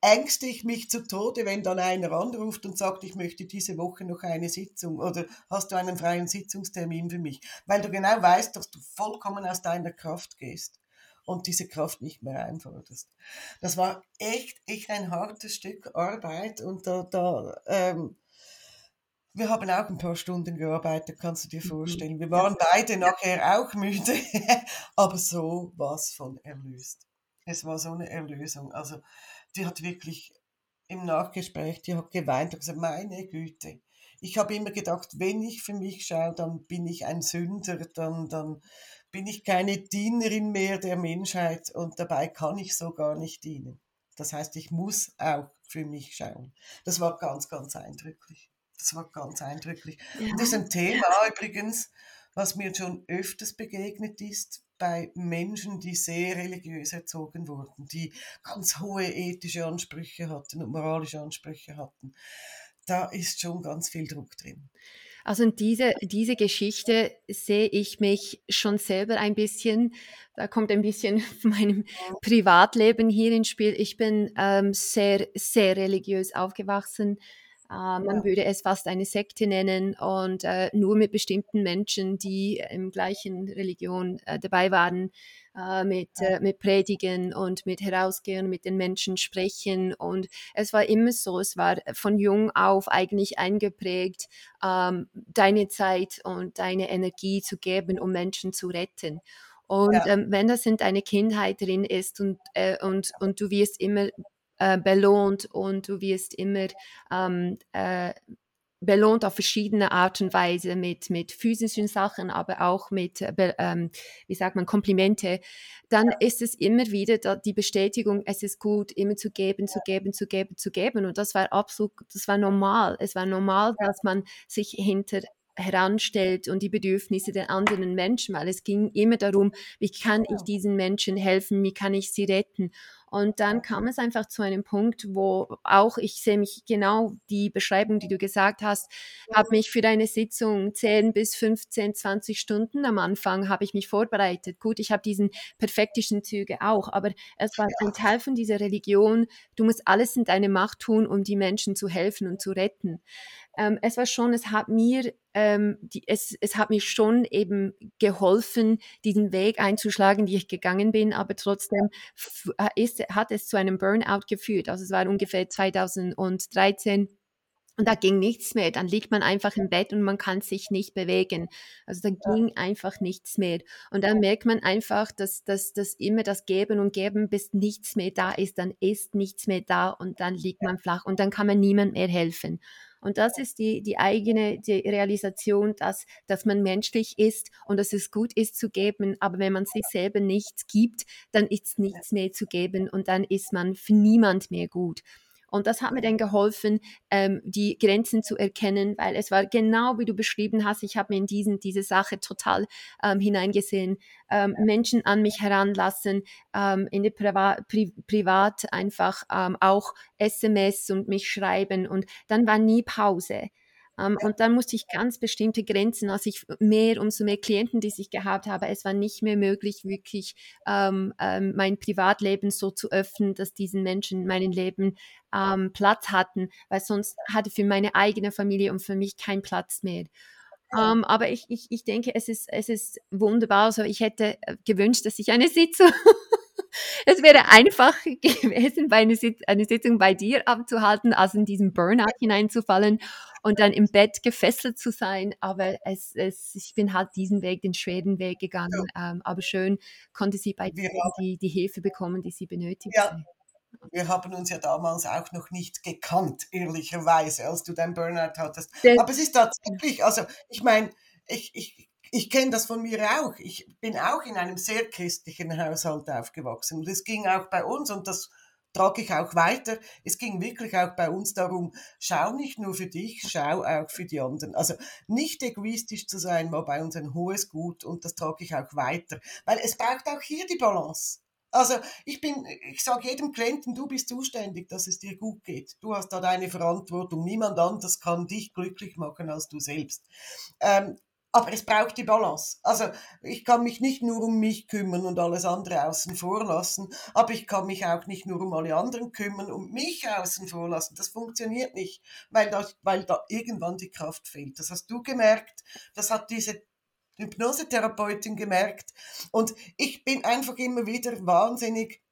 ängste ich mich zu Tode, wenn dann einer anruft und sagt, ich möchte diese Woche noch eine Sitzung oder hast du einen freien Sitzungstermin für mich? Weil du genau weißt, dass du vollkommen aus deiner Kraft gehst und diese Kraft nicht mehr einforderst. Das war echt, echt ein hartes Stück Arbeit und da, da ähm, wir haben auch ein paar Stunden gearbeitet, kannst du dir mhm. vorstellen. Wir waren beide nachher auch müde, aber so was von erlöst. Es war so eine Erlösung. Also, die hat wirklich im Nachgespräch, die hat geweint und gesagt, meine Güte. Ich habe immer gedacht, wenn ich für mich schaue, dann bin ich ein Sünder, dann, dann bin ich keine Dienerin mehr der Menschheit und dabei kann ich so gar nicht dienen. Das heißt, ich muss auch für mich schauen. Das war ganz, ganz eindrücklich. Das war ganz eindrücklich. Ja. Und das ist ein Thema übrigens, was mir schon öfters begegnet ist bei Menschen, die sehr religiös erzogen wurden, die ganz hohe ethische Ansprüche hatten und moralische Ansprüche hatten. Da ist schon ganz viel Druck drin. Also in diese, diese Geschichte sehe ich mich schon selber ein bisschen, da kommt ein bisschen meinem Privatleben hier ins Spiel. Ich bin ähm, sehr, sehr religiös aufgewachsen man ja. würde es fast eine Sekte nennen und äh, nur mit bestimmten Menschen, die im gleichen Religion äh, dabei waren, äh, mit, ja. Äh, mit Predigen und mit Herausgehen, mit den Menschen sprechen. Und es war immer so, es war von jung auf eigentlich eingeprägt, ähm, deine Zeit und deine Energie zu geben, um Menschen zu retten. Und ja. ähm, wenn das in deiner Kindheit drin ist und, äh, und, und du wirst immer äh, belohnt und du wirst immer ähm, äh, belohnt auf verschiedene Art und Weise mit, mit physischen Sachen, aber auch mit, äh, ähm, wie sagt man, Komplimente, dann ist es immer wieder die Bestätigung, es ist gut, immer zu geben, zu geben, zu geben, zu geben. Und das war absolut, das war normal. Es war normal, dass man sich hinter heranstellt und die Bedürfnisse der anderen Menschen, weil es ging immer darum, wie kann ich diesen Menschen helfen, wie kann ich sie retten. Und dann kam es einfach zu einem Punkt, wo auch ich sehe mich genau die Beschreibung, die du gesagt hast, habe mich für deine Sitzung 10 bis 15, 20 Stunden am Anfang habe ich mich vorbereitet. Gut, ich habe diesen perfektischen Züge auch, aber es war ein Teil von dieser Religion. Du musst alles in deine Macht tun, um die Menschen zu helfen und zu retten ähm, es war schon, es hat mir, ähm, die, es, es hat mir schon eben geholfen, diesen Weg einzuschlagen, die ich gegangen bin, aber trotzdem äh, ist, hat es zu einem Burnout geführt. Also es war ungefähr 2013 und da ging nichts mehr. Dann liegt man einfach im Bett und man kann sich nicht bewegen. Also da ging einfach nichts mehr. Und dann merkt man einfach, dass, dass, dass immer das Geben und Geben, bis nichts mehr da ist, dann ist nichts mehr da und dann liegt man flach und dann kann man niemand mehr helfen. Und das ist die, die eigene die Realisation, dass, dass man menschlich ist und dass es gut ist zu geben, aber wenn man sich selber nichts gibt, dann ist nichts mehr zu geben und dann ist man für niemand mehr gut. Und das hat mir dann geholfen, ähm, die Grenzen zu erkennen, weil es war genau wie du beschrieben hast, ich habe mir in diesen, diese Sache total ähm, hineingesehen, ähm, Menschen an mich heranlassen, ähm, in der Priva Pri Privat einfach ähm, auch SMS und mich schreiben. Und dann war nie Pause. Ähm, und dann musste ich ganz bestimmte Grenzen, als ich mehr, umso mehr Klienten, die ich gehabt habe, es war nicht mehr möglich, wirklich ähm, ähm, mein Privatleben so zu öffnen, dass diesen Menschen meinen Leben ähm, Platz hatten, weil sonst hatte für meine eigene Familie und für mich kein Platz mehr. Um, ähm, aber ich, ich, ich denke, es ist, es ist wunderbar. Also ich hätte äh, gewünscht, dass ich eine Sitzung es wäre einfach gewesen, bei eine, Sit eine Sitzung bei dir abzuhalten, als in diesen Burnout hineinzufallen und dann im Bett gefesselt zu sein. Aber es, es, ich bin halt diesen Weg, den schweren Weg gegangen. Ja. Ähm, aber schön konnte sie bei dir die, die Hilfe bekommen, die sie benötigt. Ja. Wir haben uns ja damals auch noch nicht gekannt, ehrlicherweise, als du dein Burnout hattest. Aber es ist tatsächlich, also ich meine, ich, ich ich kenne das von mir auch. Ich bin auch in einem sehr christlichen Haushalt aufgewachsen. Und es ging auch bei uns, und das trage ich auch weiter, es ging wirklich auch bei uns darum, schau nicht nur für dich, schau auch für die anderen. Also nicht egoistisch zu sein, war bei uns ein hohes Gut und das trage ich auch weiter. Weil es braucht auch hier die Balance. Also ich bin, ich sage jedem Klienten, du bist zuständig, dass es dir gut geht. Du hast da deine Verantwortung. Niemand anders kann dich glücklich machen als du selbst. Ähm, aber es braucht die Balance. Also ich kann mich nicht nur um mich kümmern und alles andere außen vor lassen, aber ich kann mich auch nicht nur um alle anderen kümmern und mich außen vor lassen. Das funktioniert nicht, weil da, weil da irgendwann die Kraft fehlt. Das hast du gemerkt, das hat diese Hypnosetherapeutin gemerkt und ich bin einfach immer wieder wahnsinnig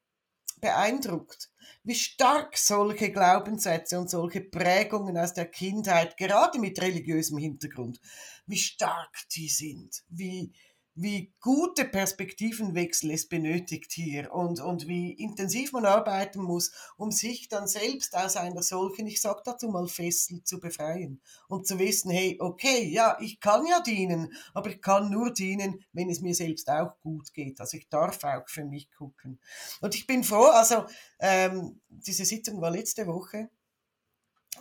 beeindruckt, wie stark solche Glaubenssätze und solche Prägungen aus der Kindheit, gerade mit religiösem Hintergrund, wie stark die sind, wie, wie gute Perspektivenwechsel es benötigt hier und, und wie intensiv man arbeiten muss, um sich dann selbst aus einer solchen, ich sag dazu mal, Fessel zu befreien und zu wissen, hey, okay, ja, ich kann ja dienen, aber ich kann nur dienen, wenn es mir selbst auch gut geht. Also ich darf auch für mich gucken. Und ich bin froh, also ähm, diese Sitzung war letzte Woche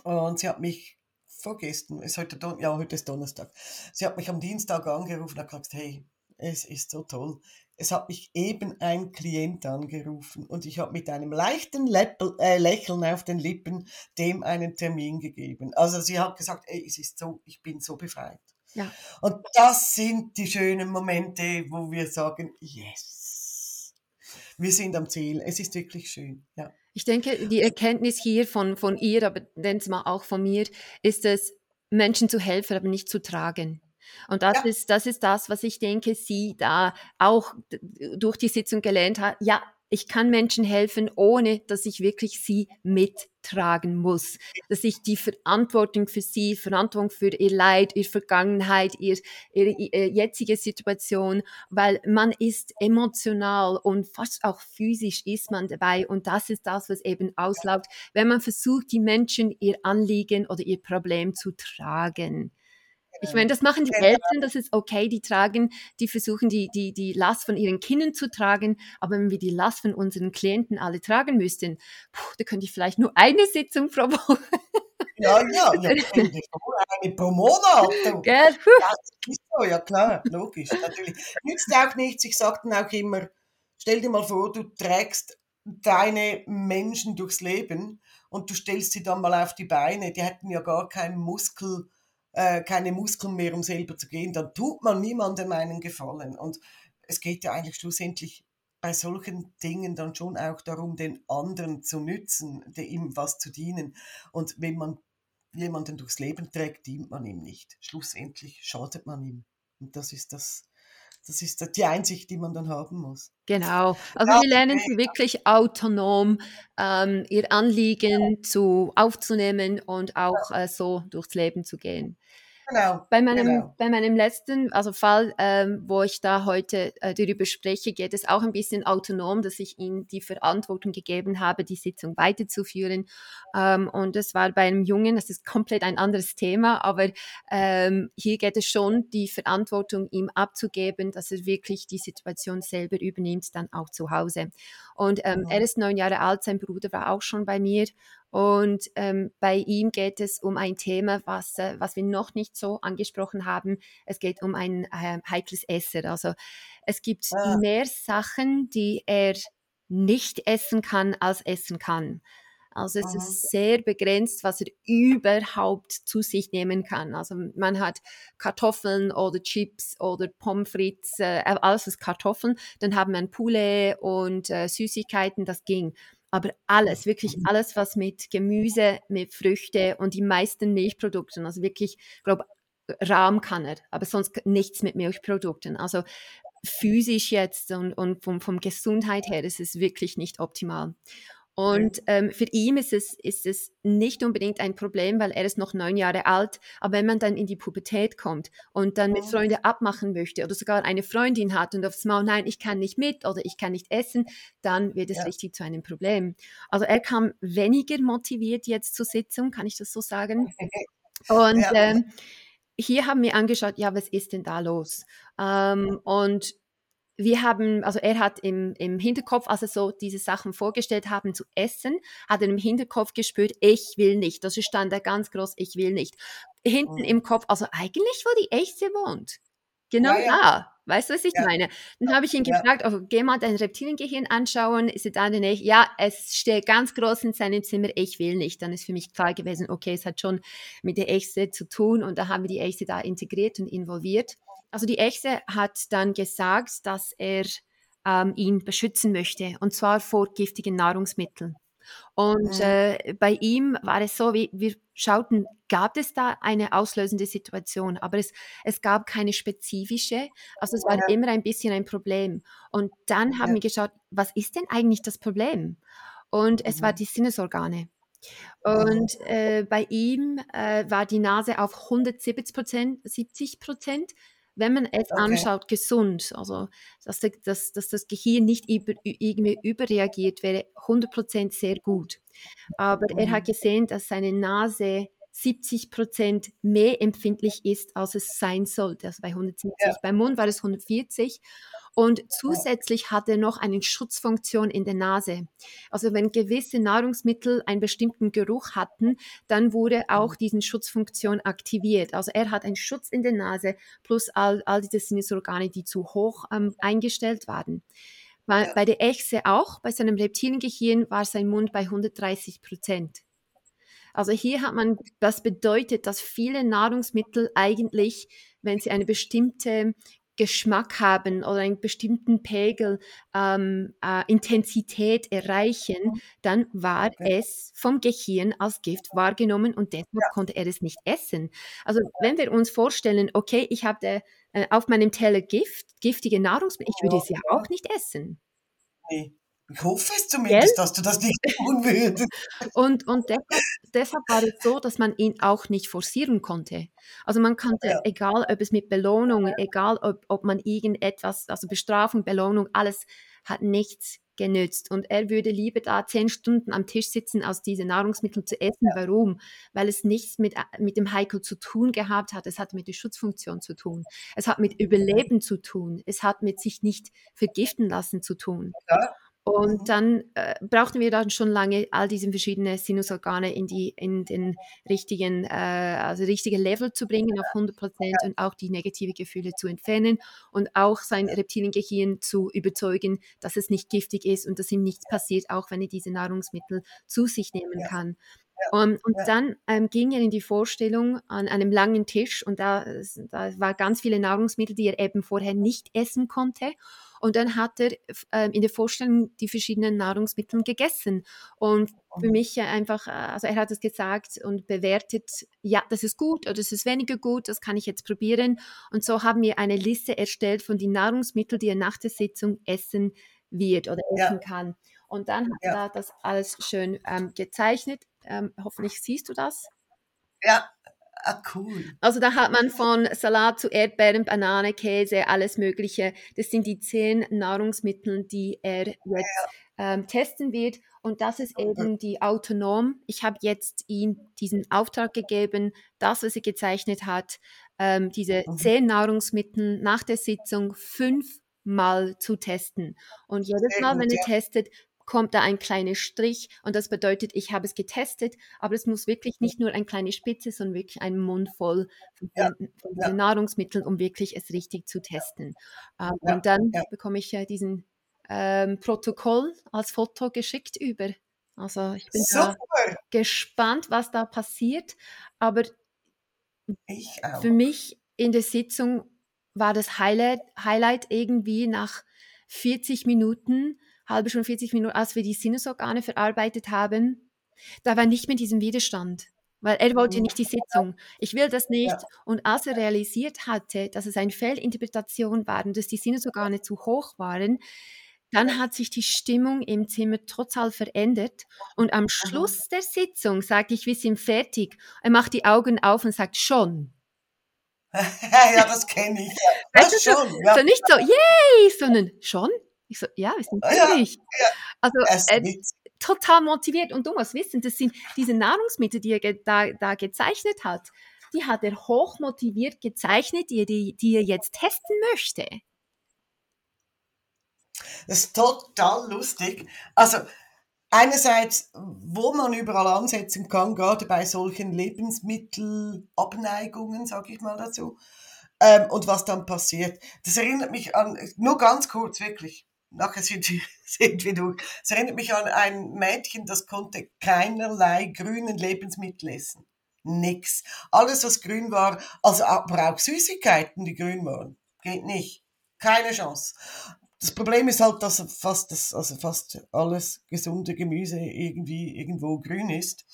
und sie hat mich vorgestern, ist heute, ja, heute ist Donnerstag. Sie hat mich am Dienstag angerufen und gesagt, hey, es ist so toll. Es hat mich eben ein Klient angerufen und ich habe mit einem leichten Läppel, äh, Lächeln auf den Lippen dem einen Termin gegeben. Also sie hat gesagt, ey, es ist so, ich bin so befreit. Ja. Und das sind die schönen Momente, wo wir sagen, yes, wir sind am Ziel. Es ist wirklich schön. Ja. Ich denke, die Erkenntnis hier von, von ihr, aber denn mal auch von mir, ist es, Menschen zu helfen, aber nicht zu tragen. Und das, ja. ist, das ist das, was ich denke, sie da auch durch die Sitzung gelernt hat. Ja, ich kann Menschen helfen, ohne dass ich wirklich sie mittragen muss. Dass ich die Verantwortung für sie, Verantwortung für ihr Leid, ihre Vergangenheit, ihr, ihre, ihre jetzige Situation, weil man ist emotional und fast auch physisch ist man dabei und das ist das, was eben auslaugt, wenn man versucht, die Menschen ihr Anliegen oder ihr Problem zu tragen. Ich meine, das machen die genau. Eltern, das ist okay, die tragen, die versuchen die, die, die Last von ihren Kindern zu tragen, aber wenn wir die Last von unseren Klienten alle tragen müssten, puh, da könnte ich vielleicht nur eine Sitzung pro Woche. Ja, ja, ja eine pro Monat. Ja, das ist so, ja klar, logisch, natürlich. Nützt auch nichts, ich sage dann auch immer, stell dir mal vor, du trägst deine Menschen durchs Leben und du stellst sie dann mal auf die Beine, die hätten ja gar keinen Muskel, äh, keine Muskeln mehr, um selber zu gehen, dann tut man niemandem einen Gefallen. Und es geht ja eigentlich schlussendlich bei solchen Dingen dann schon auch darum, den anderen zu nützen, ihm was zu dienen. Und wenn man jemanden durchs Leben trägt, dient man ihm nicht. Schlussendlich schadet man ihm. Und das ist das, das ist die Einsicht, die man dann haben muss. Genau. Also ja, wir lernen sie wirklich autonom, ähm, ihr Anliegen zu aufzunehmen und auch äh, so durchs Leben zu gehen. Genau. Bei meinem, genau. bei meinem letzten, also Fall, ähm, wo ich da heute äh, darüber spreche, geht es auch ein bisschen autonom, dass ich ihm die Verantwortung gegeben habe, die Sitzung weiterzuführen. Ähm, und das war bei einem Jungen, das ist komplett ein anderes Thema, aber ähm, hier geht es schon, die Verantwortung ihm abzugeben, dass er wirklich die Situation selber übernimmt, dann auch zu Hause. Und ähm, mhm. er ist neun Jahre alt, sein Bruder war auch schon bei mir und ähm, bei ihm geht es um ein Thema, was, äh, was wir noch nicht so angesprochen haben. Es geht um ein äh, heikles Essen. Also es gibt ah. mehr Sachen, die er nicht essen kann, als essen kann. Also es Aha. ist sehr begrenzt, was er überhaupt zu sich nehmen kann. Also man hat Kartoffeln oder Chips oder Pommes frites, äh, alles ist Kartoffeln. Dann haben wir Poulet und äh, Süßigkeiten, das ging aber alles, wirklich mhm. alles, was mit Gemüse, mit Früchte und die meisten Milchprodukten, also wirklich, ich glaube, Rahm kann er, aber sonst nichts mit Milchprodukten. Also physisch jetzt und, und vom, vom Gesundheit her ist es wirklich nicht optimal. Und ähm, für ihn ist es, ist es nicht unbedingt ein Problem, weil er ist noch neun Jahre alt. Aber wenn man dann in die Pubertät kommt und dann mit. Freunden abmachen möchte oder sogar eine Freundin hat und aufs Maul, nein, ich kann nicht mit oder ich kann nicht essen, dann wird es ja. richtig zu einem Problem. Also er kam weniger motiviert jetzt zur Sitzung, kann ich das so sagen? Und ja. ähm, hier haben wir angeschaut, ja, was ist denn da los? Ähm, und wir haben, also er hat im, im Hinterkopf, als er so diese Sachen vorgestellt haben zu essen, hat er im Hinterkopf gespürt, ich will nicht. Das stand da ganz groß, ich will nicht. Hinten oh. im Kopf, also eigentlich, wo die Echte wohnt. Genau ja, ja. da. Weißt du, was ich ja. meine? Dann habe ich ihn gefragt, oh, geh mal dein Reptiliengehirn anschauen. Ist er da in der Ja, es steht ganz groß in seinem Zimmer, ich will nicht. Dann ist für mich klar gewesen, okay, es hat schon mit der Echte zu tun und da haben wir die Echte da integriert und involviert. Also die Echse hat dann gesagt, dass er ähm, ihn beschützen möchte und zwar vor giftigen Nahrungsmitteln. Und äh, bei ihm war es so, wie wir schauten, gab es da eine auslösende Situation, aber es, es gab keine spezifische. Also es war ja. immer ein bisschen ein Problem. Und dann haben ja. wir geschaut, was ist denn eigentlich das Problem? Und mhm. es war mhm. die Sinnesorgane. Und äh, bei ihm äh, war die Nase auf 170 Prozent, 70 Prozent wenn man es okay. anschaut, gesund, also dass, dass, dass das Gehirn nicht über, irgendwie überreagiert, wäre 100% sehr gut. Aber mhm. er hat mhm. gesehen, dass seine Nase 70% mehr empfindlich ist, als es sein sollte. Also bei 170. Ja. Beim Mund war es 140. Und zusätzlich hat er noch eine Schutzfunktion in der Nase. Also wenn gewisse Nahrungsmittel einen bestimmten Geruch hatten, dann wurde auch mhm. diese Schutzfunktion aktiviert. Also er hat einen Schutz in der Nase plus all, all diese Sinnesorgane, die zu hoch ähm, eingestellt waren. Bei, bei der Echse auch, bei seinem Reptiliengehirn war sein Mund bei 130 Prozent. Also hier hat man, das bedeutet, dass viele Nahrungsmittel eigentlich, wenn sie eine bestimmte Geschmack haben oder einen bestimmten Pegel, ähm, äh, Intensität erreichen, mhm. dann war okay. es vom Gehirn als Gift wahrgenommen und deshalb ja. konnte er es nicht essen. Also wenn wir uns vorstellen, okay, ich habe äh, auf meinem Teller Gift, giftige Nahrungsmittel, ich würde es ja auch nicht essen. Nee. Ich hoffe es zumindest, Gell? dass du das nicht tun würdest. Und, und deshalb, deshalb, war es so, dass man ihn auch nicht forcieren konnte. Also man konnte, ja. egal ob es mit Belohnung, egal ob, ob man irgendetwas, also Bestrafung, Belohnung, alles hat nichts genützt. Und er würde lieber da zehn Stunden am Tisch sitzen, als diese Nahrungsmittel zu essen. Ja. Warum? Weil es nichts mit, mit dem Heiko zu tun gehabt hat. Es hat mit der Schutzfunktion zu tun. Es hat mit Überleben zu tun. Es hat mit sich nicht vergiften lassen zu tun. Ja. Und mhm. dann äh, brauchten wir dann schon lange all diese verschiedenen Sinusorgane in, die, in den richtigen, äh, also richtige Level zu bringen auf 100 Prozent und auch die negative Gefühle zu entfernen und auch sein Reptiliengehirn zu überzeugen, dass es nicht giftig ist und dass ihm nichts passiert, auch wenn er diese Nahrungsmittel zu sich nehmen kann. Um, und ja. dann ähm, ging er in die Vorstellung an einem langen Tisch und da, da war ganz viele Nahrungsmittel, die er eben vorher nicht essen konnte. Und dann hat er äh, in der Vorstellung die verschiedenen Nahrungsmittel gegessen. Und für mhm. mich einfach, äh, also er hat es gesagt und bewertet, ja, das ist gut oder das ist weniger gut, das kann ich jetzt probieren. Und so haben wir eine Liste erstellt von den Nahrungsmitteln, die er nach der Sitzung essen wird oder essen ja. kann. Und dann hat ja. er das alles schön ähm, gezeichnet. Ähm, hoffentlich siehst du das. Ja, Ah, cool. Also da hat man von Salat zu Erdbeeren, Banane, Käse, alles Mögliche. Das sind die zehn Nahrungsmittel, die er jetzt ähm, testen wird. Und das ist eben die Autonom. Ich habe jetzt ihm diesen Auftrag gegeben, das, was er gezeichnet hat, ähm, diese zehn Nahrungsmittel nach der Sitzung fünfmal zu testen. Und jedes Mal, wenn er testet, kommt da ein kleiner Strich und das bedeutet, ich habe es getestet, aber es muss wirklich nicht nur ein kleine Spitze, sondern wirklich ein Mund voll von, ja, von ja. Nahrungsmitteln, um wirklich es richtig zu testen. Ähm, ja, und dann bekomme ich äh, diesen ähm, Protokoll als Foto geschickt über. Also ich bin gespannt, was da passiert, aber für mich in der Sitzung war das Highlight, Highlight irgendwie nach 40 Minuten halbe Stunde, 40 Minuten, als wir die Sinnesorgane verarbeitet haben, da war nicht mehr diesen Widerstand. Weil er wollte nicht die Sitzung. Ich will das nicht. Ja. Und als er realisiert hatte, dass es eine Fehlinterpretation war und dass die Sinnesorgane zu hoch waren, dann hat sich die Stimmung im Zimmer total verändert. Und am Schluss der Sitzung sagte ich, wir sind fertig. Er macht die Augen auf und sagt, schon. ja, das kenne ich. Das weißt du, schon, so, ja. so nicht so, yay, sondern schon. Ich so, ja, wir sind fertig. Ja, ja. Also äh, total motiviert. Und du musst wissen, das sind diese Nahrungsmittel, die er da, da gezeichnet hat, die hat er hoch motiviert gezeichnet, die, die, die er jetzt testen möchte. Das ist total lustig. Also einerseits, wo man überall ansetzen kann, gerade bei solchen Lebensmittelabneigungen, sage ich mal dazu, ähm, und was dann passiert. Das erinnert mich an, nur ganz kurz wirklich, nachher sind, sind wir durch. Es erinnert mich an ein Mädchen, das konnte keinerlei grünen Lebensmittel essen. Nix. Alles, was grün war, also aber auch Süßigkeiten, die grün waren. Geht nicht. Keine Chance. Das Problem ist halt, dass fast, das, also fast alles gesunde Gemüse irgendwie irgendwo grün ist.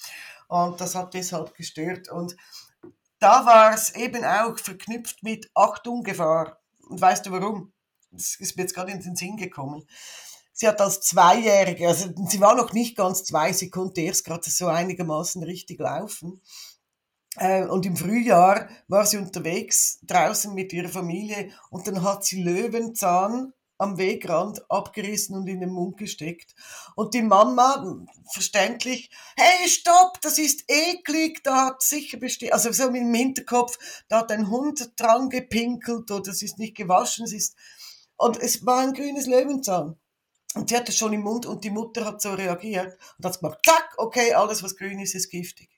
Und das hat deshalb gestört. Und da war es eben auch verknüpft mit Achtung, Gefahr. Und weißt du warum? Das ist mir jetzt gerade in den Sinn gekommen. Sie hat als Zweijährige, also sie war noch nicht ganz zwei, sie konnte erst gerade so einigermaßen richtig laufen. Äh, und im Frühjahr war sie unterwegs draußen mit ihrer Familie und dann hat sie Löwenzahn am Wegrand abgerissen und in den Mund gesteckt. Und die Mama, verständlich, hey, stopp, das ist eklig, da hat sicher bestimmt, also so mit dem Hinterkopf, da hat ein Hund dran gepinkelt oder es ist nicht gewaschen, es ist und es war ein grünes Löwenzahn. Und sie hatte es schon im Mund und die Mutter hat so reagiert und hat gemacht, zack, okay, alles was grün ist, ist giftig.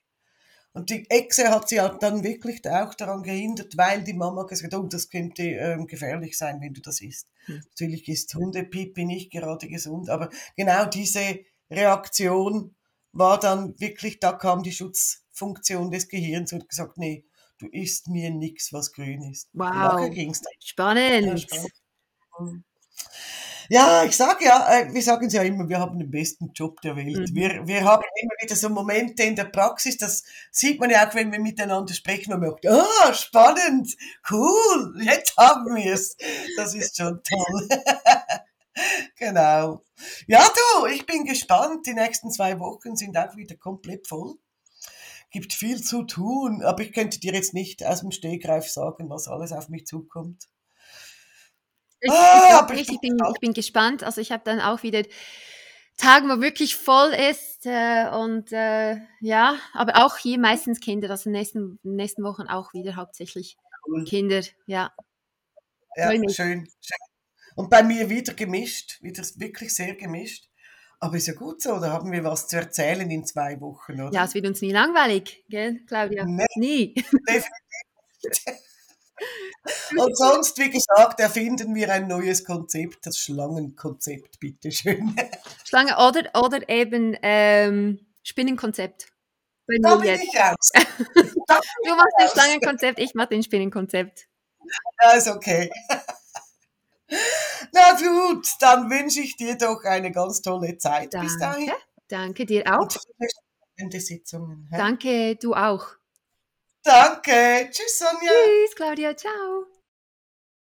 Und die Echse hat sie dann wirklich auch daran gehindert, weil die Mama gesagt hat, oh, das könnte ähm, gefährlich sein, wenn du das isst. Hm. Natürlich ist Hundepipi nicht gerade gesund, aber genau diese Reaktion war dann wirklich, da kam die Schutzfunktion des Gehirns und gesagt, nee, du isst mir nichts, was grün ist. Wow, spannend. Ja, spannend. Ja, ich sage ja, äh, wir sagen es ja immer, wir haben den besten Job der Welt. Mhm. Wir, wir haben immer wieder so Momente in der Praxis, das sieht man ja auch, wenn wir miteinander sprechen und man sagt, ah, spannend, cool, jetzt haben wir es. Das ist schon toll. genau. Ja, du, ich bin gespannt. Die nächsten zwei Wochen sind auch wieder komplett voll. Gibt viel zu tun, aber ich könnte dir jetzt nicht aus dem Stegreif sagen, was alles auf mich zukommt. Ich, ah, ich, ich, bin, ich bin gespannt. Also ich habe dann auch wieder Tagen, wo wirklich voll ist äh, und äh, ja, aber auch hier meistens Kinder, also in den nächsten, in den nächsten Wochen auch wieder hauptsächlich. Kinder, ja. Ja, schön, schön. Und bei mir wieder gemischt, wieder wirklich sehr gemischt. Aber ist ja gut so, da haben wir was zu erzählen in zwei Wochen, oder? Ja, es wird uns nie langweilig, gell, Claudia? Nee, nie. Definitiv. Und sonst, wie gesagt, erfinden wir ein neues Konzept, das Schlangenkonzept, bitteschön. Schlange oder, oder eben ähm, Spinnenkonzept. Bei da bin jetzt. ich aus. du machst das Schlangenkonzept, ich mache den Spinnenkonzept. Ja, ist okay. Na gut, dann wünsche ich dir doch eine ganz tolle Zeit Danke. bis dahin. Danke dir auch. Und Sitzungen. Danke, du auch. Danke. Tschüss, Sonja. Tschüss, Claudia. Ciao.